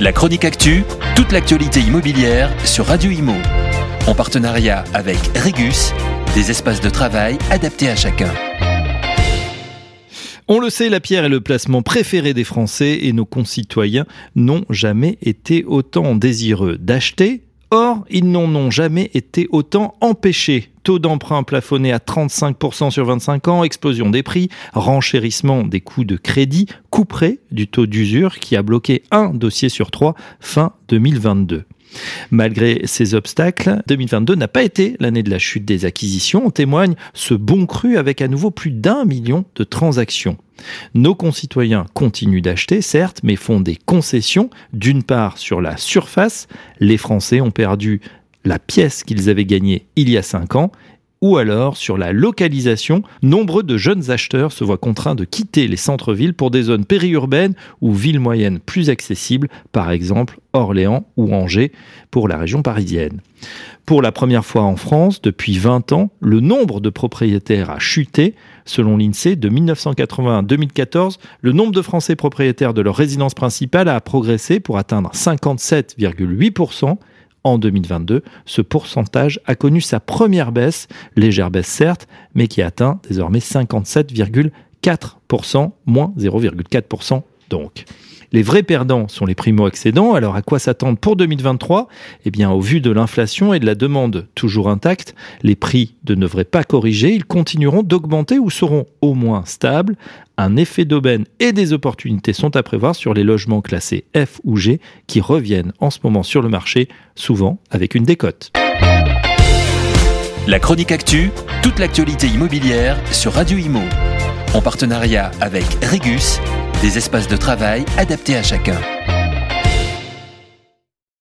La chronique actu, toute l'actualité immobilière sur Radio Imo. En partenariat avec Regus, des espaces de travail adaptés à chacun. On le sait, la pierre est le placement préféré des Français et nos concitoyens n'ont jamais été autant désireux d'acheter. Or, ils n'en ont jamais été autant empêchés. Taux d'emprunt plafonné à 35% sur 25 ans, explosion des prix, renchérissement des coûts de crédit, couperé du taux d'usure qui a bloqué un dossier sur trois fin 2022. Malgré ces obstacles, 2022 n'a pas été l'année de la chute des acquisitions. En témoigne ce bon cru avec à nouveau plus d'un million de transactions. Nos concitoyens continuent d'acheter, certes, mais font des concessions. D'une part, sur la surface, les Français ont perdu la pièce qu'ils avaient gagnée il y a cinq ans ou alors sur la localisation, nombreux de jeunes acheteurs se voient contraints de quitter les centres-villes pour des zones périurbaines ou villes moyennes plus accessibles, par exemple Orléans ou Angers pour la région parisienne. Pour la première fois en France, depuis 20 ans, le nombre de propriétaires a chuté. Selon l'INSEE, de 1980 à 2014, le nombre de Français propriétaires de leur résidence principale a progressé pour atteindre 57,8% en 2022. Ce pourcentage a connu sa première baisse, légère baisse certes, mais qui atteint désormais 57,4%, moins 0,4% donc. Les vrais perdants sont les primo-accédants. Alors à quoi s'attendre pour 2023 Eh bien, au vu de l'inflation et de la demande toujours intacte, les prix ne devraient pas corriger. Ils continueront d'augmenter ou seront au moins stables. Un effet d'aubaine et des opportunités sont à prévoir sur les logements classés F ou G qui reviennent en ce moment sur le marché, souvent avec une décote. La chronique actu, toute l'actualité immobilière sur Radio Imo. En partenariat avec Regus, des espaces de travail adaptés à chacun.